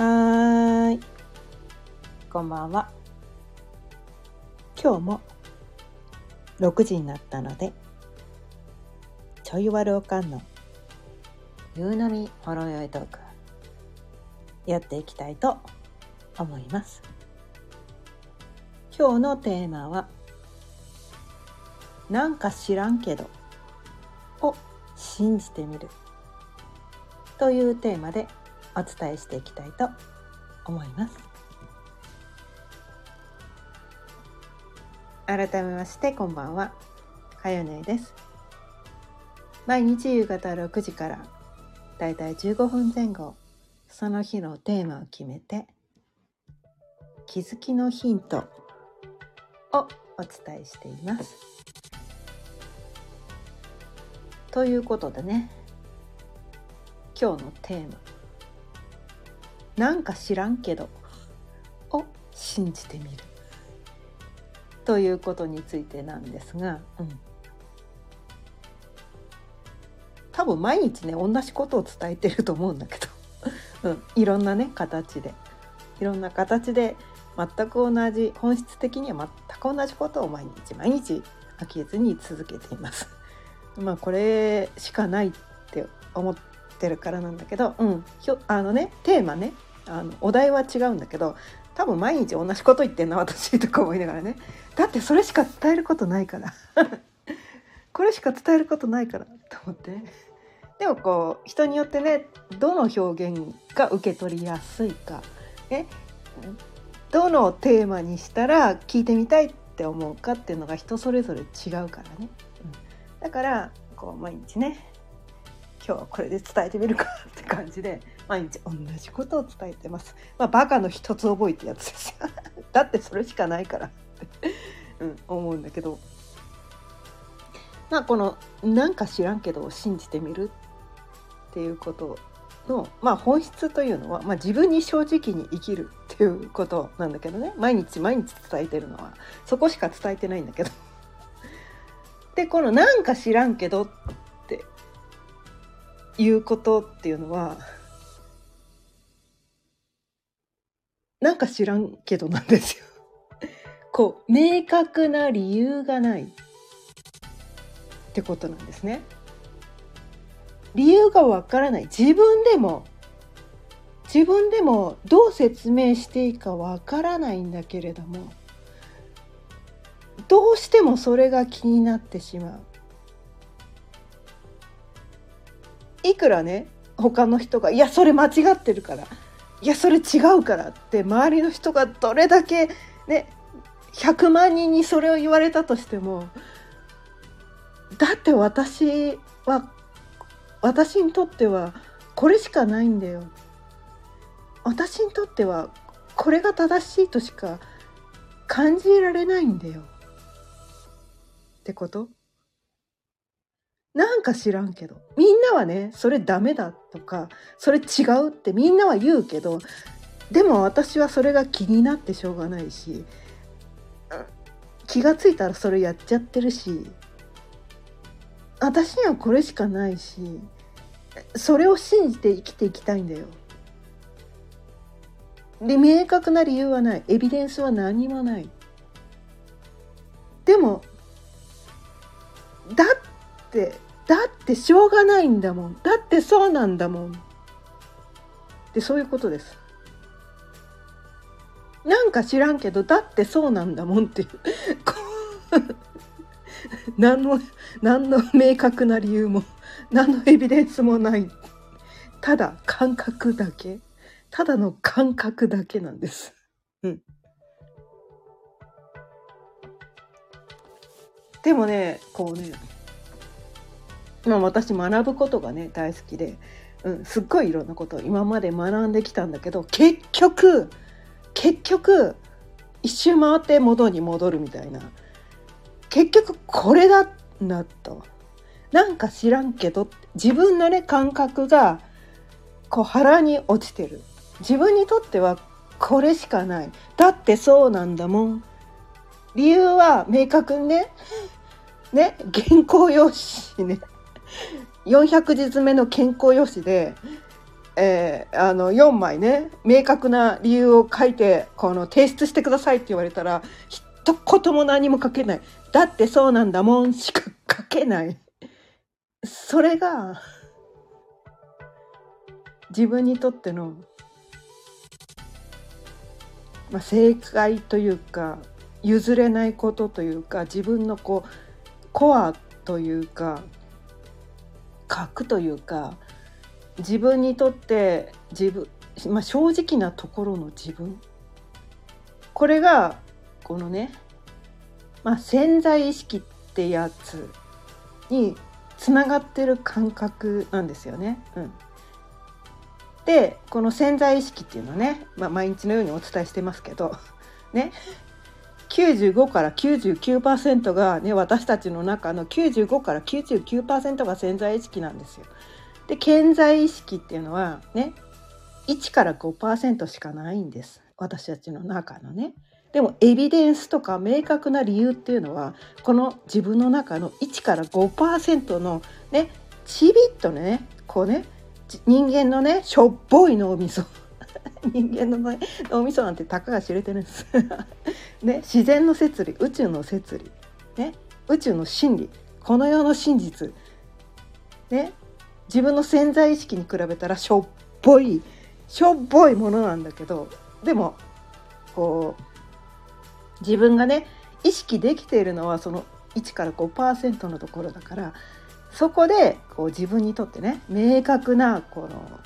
はーい。こんばんは。今日も6時になったので、ちょいわるおかんの夕飲みほろよいトークやっていきたいと思います。今日のテーマは、なんか知らんけどを信じてみるというテーマでお伝えしていきたいと思います。改めましてこんばんは。かよねです。毎日夕方6時からだいたい15分前後その日のテーマを決めて気づきのヒントをお伝えしています。ということでね今日のテーマ「なんか知らんけど」を信じてみる。ということについてなんですが、うん、多分毎日ね同じことを伝えてると思うんだけど、うん、いろんなね形で。いろんな形で全く同じ本質的には全く同じことを毎日毎日飽きずに続けています。まあこれしかないって思ってるからなんだけど、うん、ひょあのねテーマね。あのお題は違うんだけど多分毎日同じこと言ってんな私とか思いながらね。だってそれしか伝えることないから。これしか伝えることないからと思って。ねでもこう人によってねどの表現が受け取りやすいか、ね、どのテーマにしたら聞いてみたいって思うかっていうのが人それぞれ違うからね。うん。だからこう毎日ね今日はこれで伝えてみるか。感じで毎日同じことを伝えてます。まあバカの一つ覚えってやつですよ。だってそれしかないからって うん思うんだけど。まあこのなんか知らんけど信じてみるっていうことのまあ本質というのは、まあ、自分に正直に生きるっていうことなんだけどね毎日毎日伝えてるのはそこしか伝えてないんだけど。でこの「なんか知らんけど」っていうことっていうのはなんか知らんけどなんですよ。こう明確な理由がないってことなんですね。理由がわからない自分でも自分でもどう説明していいかわからないんだけれどもどうしてもそれが気になってしまう。いくらね他の人が「いやそれ間違ってるから」「いやそれ違うから」って周りの人がどれだけね100万人にそれを言われたとしてもだって私は私にとってはこれしかないんだよ。私にとってはこれが正しいとしか感じられないんだよ。ってこと？なんか知らんけどみんなはねそれダメだとかそれ違うってみんなは言うけどでも私はそれが気になってしょうがないし気が付いたらそれやっちゃってるし私にはこれしかないしそれを信じて生きていきたいんだよ。で明確な理由はないエビデンスは何もない。でもだってだってしょうがないんだもん。だってそうなんだもん。でそういうことです。なんか知らんけどだってそうなんだもんっていう。何の何の明確な理由も何のエビデンスもない。ただ感覚だけ。ただの感覚だけなんです。うん。でもねこうねまあ私学ぶことがね大好きで、うん、すっごいいろんなことを今まで学んできたんだけど結局結局一周回って元に戻るみたいな。結局これだなと。なんか知らんけど自分のね感覚がこう腹に落ちてる。自分にとってはこれしかない。だってそうなんだもん。理由は明確にねね原稿用紙ね。400字詰めの原稿用紙でえー、あの4枚ね明確な理由を書いてこの提出してくださいって言われたら一言も何も書けない。だってそうなんだもんしか書けない。それが自分にとっての、まあ、正解というか譲れないことというか自分のこうコアというか核というか自分にとって自分、まあ、正直なところの自分。これがこのね、まあ、潜在意識ってやつにつながってる感覚なんですよね。うん、でこの潜在意識っていうのはね、まあ、毎日のようにお伝えしてますけど ね。95から99%がね私たちの中の95から99%が潜在意識なんですよ。で潜在意識っていうのはね1から5%しかないんです私たちの中のね。でもエビデンスとか明確な理由っていうのはこの自分の中の1から5%のねちびっとねこうね人間のねしょっぽい脳みそ人間の、ね、脳みそなんてたかが知れてるんです。ね、自然の摂理宇宙の摂理、ね、宇宙の真理この世の真実、ね、自分の潜在意識に比べたらしょっぽいしょっぽいものなんだけどでもこう自分がね意識できているのはその1から5%のところだからそこでこう自分にとってね明確なこの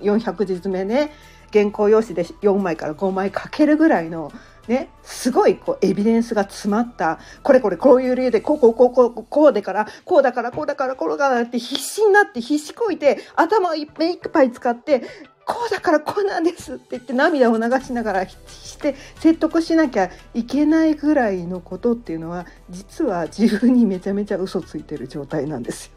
400字詰めね原稿用紙で4枚から5枚書けるぐらいのね、すごいこうエビデンスが詰まったこれこれこういう理由でこうこうこうこうこうでからこうだからこうだからこうだからって必死になって必死こいて頭をいっぱい使ってこうだからこうなんですって言って涙を流しながらして説得しなきゃいけないぐらいのことっていうのは実は自分にめちゃめちゃ嘘ついてる状態なんですよ。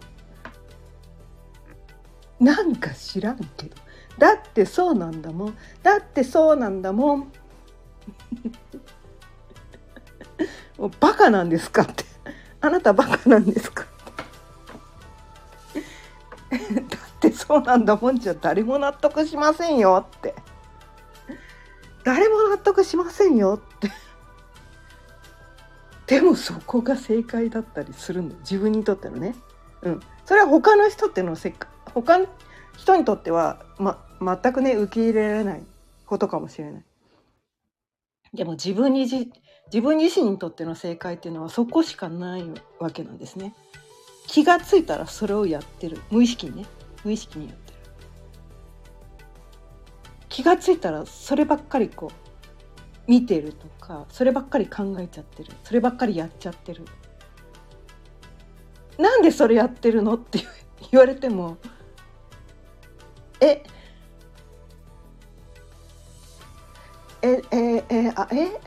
なんか知らんけどだってそうなんだもん。だってそうなんだもん。もうバカなんですかって。あなたバカなんですか だってそうなんだもんじゃ誰も納得しませんよって。誰も納得しませんよって。でもそこが正解だったりするの。自分にとってのね。うん。それは他の人ってのせ他の人にとっては、ま、全くね受け入れられないことかもしれない。でも自分にじ自分自身にとっての正解っていうのはそこしかないわけなんですね。気がついたらそれをやってる。無意識にね。無意識にやってる。気が付いたらそればっかりこう見てるとかそればっかり考えちゃってる。そればっかりやっちゃってる。なんでそれやってるのって言われてもええええあえ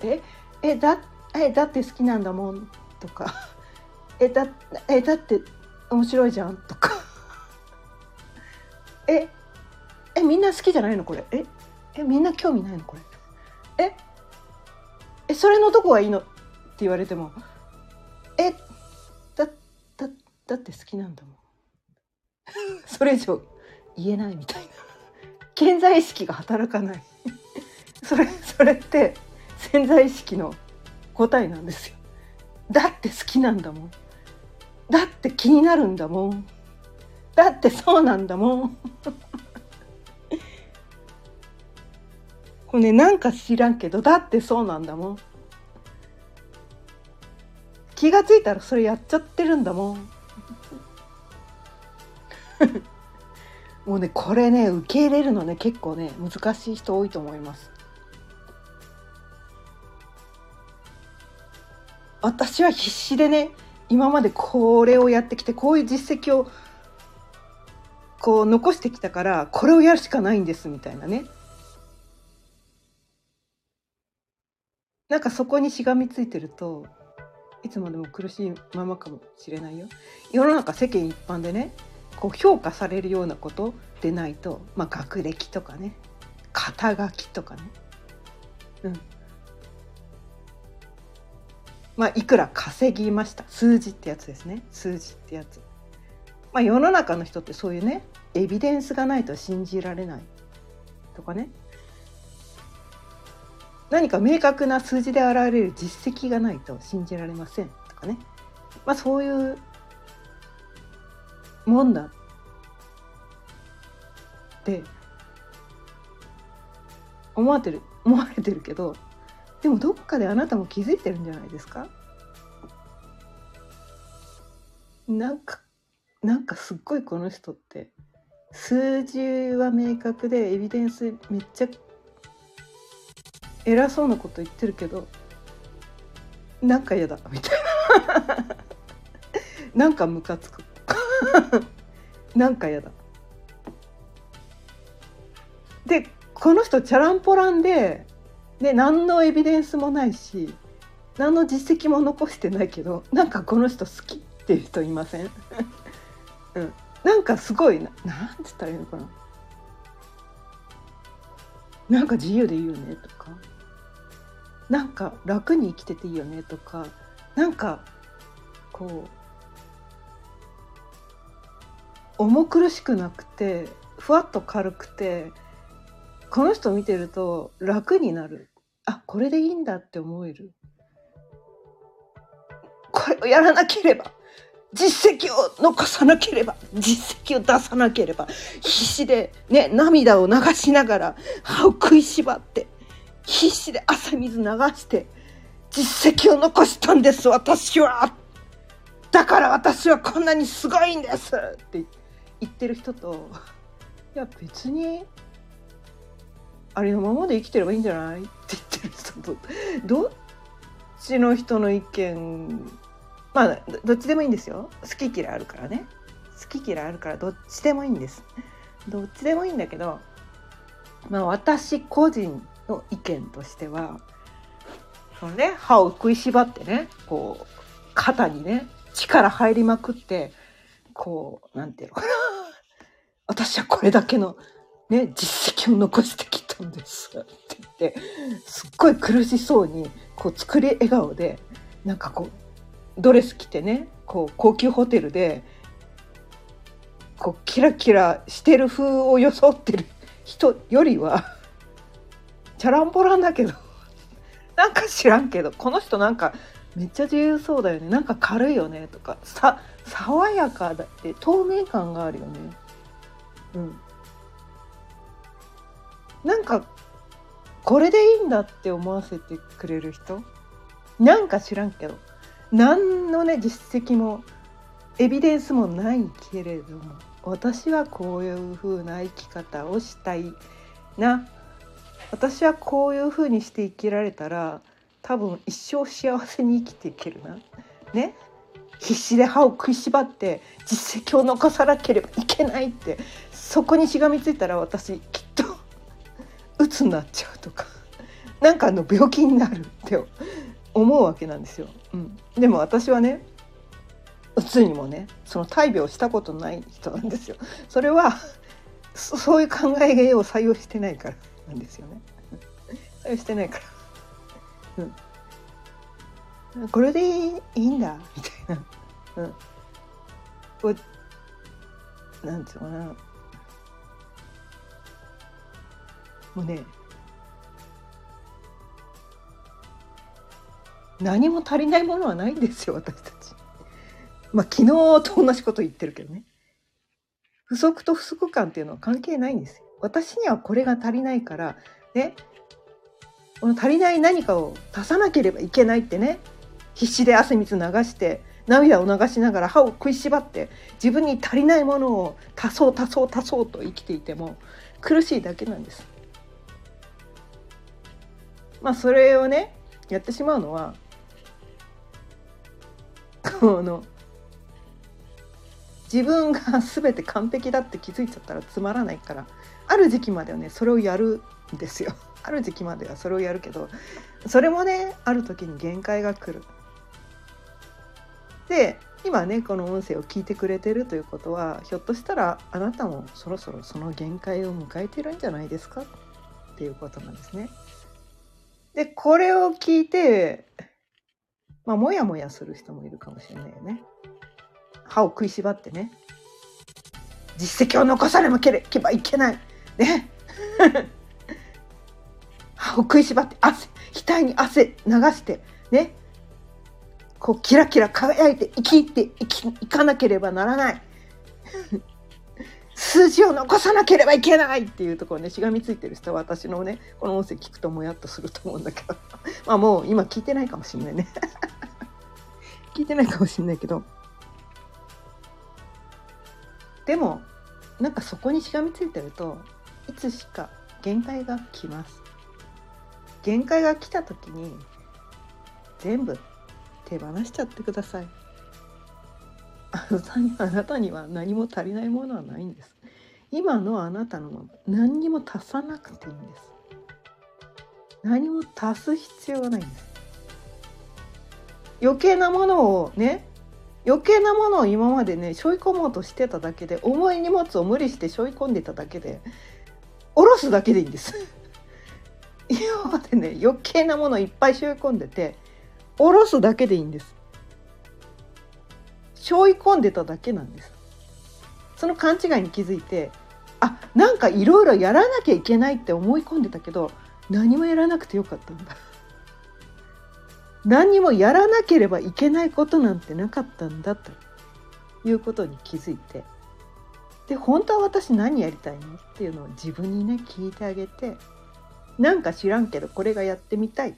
ええだえだって好きなんだもんとか。えだえだって面白いじゃんとか。ええみんな好きじゃないのこれ？ええみんな興味ないのこれ？ええそれのどこがいいの？って言われても。えだだだって好きなんだもん。それ以上。言えないみたいな。潜在意識が働かない。それそれって潜在意識の答えなんですよ。だって好きなんだもん。だって気になるんだもん。だってそうなんだもん。これねなんか知らんけどだってそうなんだもん。気が付いたらそれやっちゃってるんだもん。もうねこれね受け入れるのね結構ね難しい人多いと思います。私は必死でね今までこれをやってきてこういう実績をこう残してきたからこれをやるしかないんですみたいなね。なんかそこにしがみついてるといつまでも苦しいままかもしれないよ。世の中世間一般でねこう評価されるようなことでないと、まあ、学歴とかね肩書きとかね。うん。まあいくら稼ぎました。数字ってやつですね。数字ってやつ。まあ世の中の人ってそういうねエビデンスがないと信じられないとかね。何か明確な数字で現れる実績がないと信じられませんとかね。まあそういうもんだ。って思われてる 思われてるけどでもどっかであなたも気づいてるんじゃないですか？なんかなんかすっごいこの人って数字は明確でエビデンスめっちゃ偉そうなこと言ってるけどなんか嫌だみたいな。なんかムカつく。なんか嫌だ。でこの人チャランポランでで何のエビデンスもないし何の実績も残してないけどなんかこの人好きっていう人いません、うん、なんかすごいななんつったらいいのかな。なんか自由でいいよねとか。なんか楽に生きてていいよねとか。なんかこう重苦しくなくてふわっと軽くてこの人見てると楽になる。あこれでいいんだって思える。これをやらなければ実績を残さなければ実績を出さなければ必死でね涙を流しながら歯を食いしばって必死で汗水流して実績を残したんです私は。だから私はこんなにすごいんですって言って。言ってる人と いや別にありのままで生きてればいいんじゃないって言ってる人と どっちの人の意見まあどっちでもいいんですよ。好き嫌いあるからね。好き嫌いあるからどっちでもいいんです。どっちでもいいんだけどまあ私個人の意見としてはそのね歯を食いしばってねこう肩にね力入りまくってこうなんていうのかな。私はこれだけのね実績を残してきたんです。って言ってすっごい苦しそうにこう作り笑顔でなんかこうドレス着てねこう高級ホテルでこうキラキラしてる風を装ってる人よりはチャランポランだけどなんか知らんけどこの人なんかめっちゃ自由そうだよねなんか軽いよねとかさ爽やかだって透明感があるよね。うん。なんかこれでいいんだって思わせてくれる人？なんか知らんけど。何のね実績もエビデンスもないけれども私はこういう風な生き方をしたいな。私はこういう風にして生きられたら多分一生幸せに生きていけるな。ね？必死で歯を食いしばって実績を残さなければいけないって。そこにしがみついたら私きっと 鬱になっちゃうとかなんかの病気になるって思うわけなんですよ。うん、でも私はねうつにもねその大病したことない人なんですよ。それはそういう考えを採用してないからなんですよね。採用してないから。うん、これでいいんだみたいな。うん、こうなんていうのかなもうね何も足りないものはないんですよ私たち。まあ昨日と同じこと言ってるけどね。不足と不足感っていうのは関係ないんですよ。私にはこれが足りないからねこの足りない何かを足さなければいけないってね必死で汗水流して涙を流しながら歯を食いしばって自分に足りないものを足そう足そう足そうと生きていても苦しいだけなんです。まあそれをねやってしまうのはこの自分が全て完璧だって気づいちゃったらつまらないからある時期まではねそれをやるんですよ。ある時期まではそれをやるけどそれもねある時に限界が来る。で今ねこの音声を聞いてくれてるということはひょっとしたらあなたもそろそろその限界を迎えてるんじゃないですかっていうことなんですね。でこれを聞いてまあモヤモヤする人もいるかもしれないよね。歯を食いしばってね。実績を残されなければいけない。ね。歯を食いしばって汗額に汗流してね。こうキラキラ輝いて生きていきいかなければならない。数字を残さなければいけないっていうところねしがみついてる人は私のねこの音声聞くともやっとすると思うんだけど。まあもう今聞いてないかもしんないね。聞いてないかもしんないけど。でもなんかそこにしがみついてるといつしか限界が来ます。限界が来た時に全部手放しちゃってください。あなたにあなたには何も足りないものはないんです。今のあなたのまま何にも足さなくていいんです。何も足す必要がないんです。余計なものをね余計なものを今までね背負い込もうとしてただけで重い荷物を無理して背負い込んでただけで下ろすだけでいいんです。今までね余計なものいっぱい背負い込んでて下ろすだけでいいんです。背負い込んでただけなんです。その勘違いに気づいてあなんかいろいろやらなきゃいけないって思い込んでたけど何もやらなくてよかったんだ。何もやらなければいけないことなんてなかったんだと。いうことに気づいて。で本当は私何やりたいのっていうのを自分にね聞いてあげてなんか知らんけどこれがやってみたいっ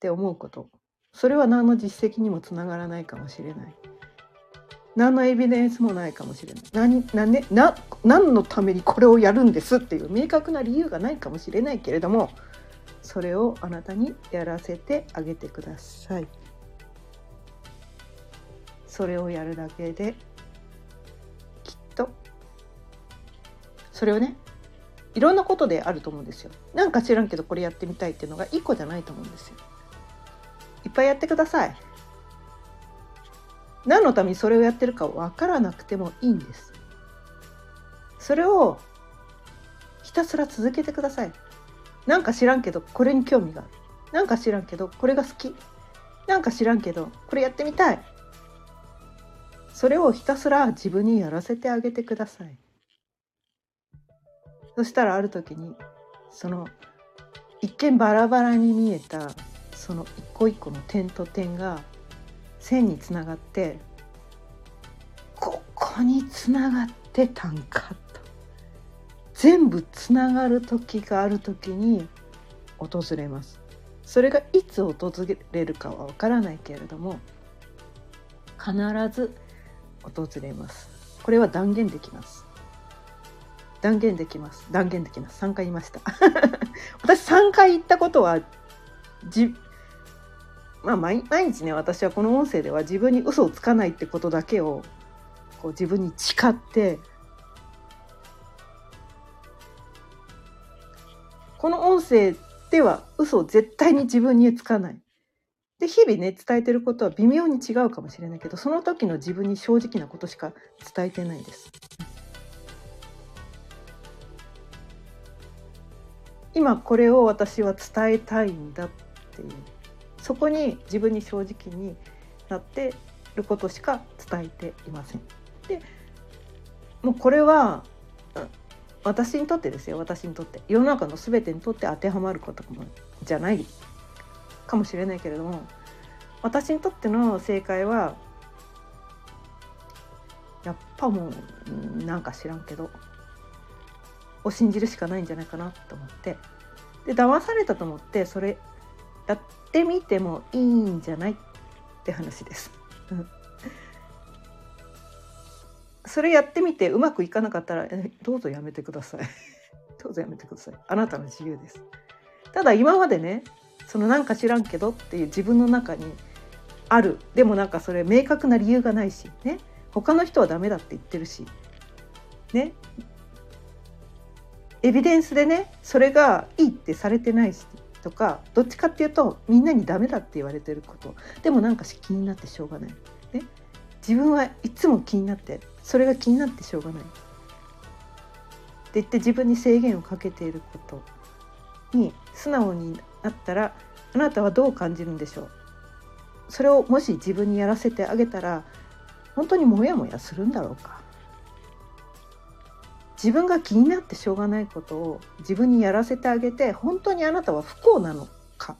て思うこと。それは何の実績にもつながらないかもしれない。何のエビデンスもないかもしれない。何何,、ね、な何のためにこれをやるんですっていう明確な理由がないかもしれないけれどもそれをあなたにやらせてあげてください。それをやるだけできっとそれをねいろんなことであると思うんですよ。なんか知らんけどこれやってみたいっていうのが1個じゃないと思うんですよ。いっぱいやってください。何のためにそれをやってるか分からなくてもいいんです。それをひたすら続けてください。なんか知らんけどこれに興味がある。なんか知らんけどこれが好き。なんか知らんけどこれやってみたい。それをひたすら自分にやらせてあげてください。そしたらある時にその一見バラバラに見えたその一個一個の点と点が線につながってここにつながってたんかと。全部つながる時がある時に訪れます。それがいつ訪れるかはわからないけれども必ず訪れます。これは断言できます。断言できます。断言できます。3回言いました。私3回言ったことはじまあ毎日ね私はこの音声では自分に嘘をつかないってことだけをこう自分に誓ってこの音声では嘘を絶対に自分につかない。で日々ね伝えてることは微妙に違うかもしれないけどその時の自分に正直なことしか伝えてないです。今これを私は伝えたいんだっていうそこに自分に正直になってることしか伝えていません。でもうこれは私にとってですよ。私にとって。世の中の全てにとって当てはまることじゃないかもしれないけれども私にとっての正解はやっぱもうなんか知らんけどを信じるしかないんじゃないかなと思って。で騙されたと思ってそれやってみてもいいんじゃないって話です。それやってみてうまくいかなかったらどうぞやめてください。どうぞやめてください。あなたの自由です。ただ今までねそのなんか知らんけどっていう自分の中にあるでもなんかそれ明確な理由がないしね他の人はダメだって言ってるしねエビデンスでねそれがいいってされてないしとかどっちかっていうとみんなにダメだって言われてることでもなんか気になってしょうがない。ね、自分はいつも気になってそれが気になってしょうがない。って言って自分に制限をかけていることに素直になったらあなたはどう感じるんでしょうそれをもし自分にやらせてあげたら本当にモヤモヤするんだろうか自分が気になってしょうがないことを自分にやらせてあげて本当にあなたは不幸なのか？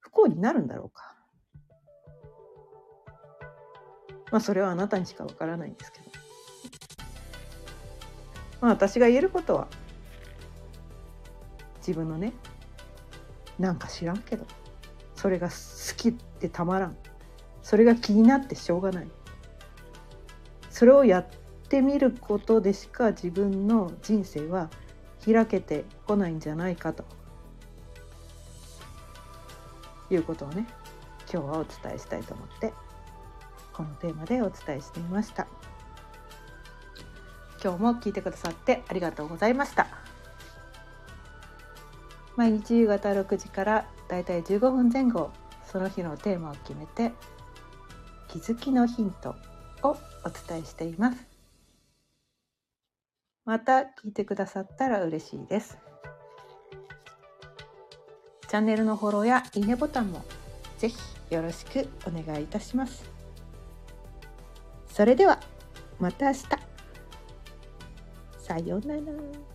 不幸になるんだろうか？まあそれはあなたにしかわからないんですけど。まあ私が言えることは自分のねなんか知らんけどそれが好きでたまらん。それが気になってしょうがない。それをやっててみることでしか自分の人生は開けてこないんじゃないかと。いうことをね今日はお伝えしたいと思ってこのテーマでお伝えしてみました。今日も聞いてくださってありがとうございました。毎日夕方6時からだいたい15分前後その日のテーマを決めて気づきのヒントをお伝えしています。また聞いてくださったら嬉しいです。チャンネルのフォローやいいねボタンもぜひよろしくお願いいたします。それではまた明日。さようなら。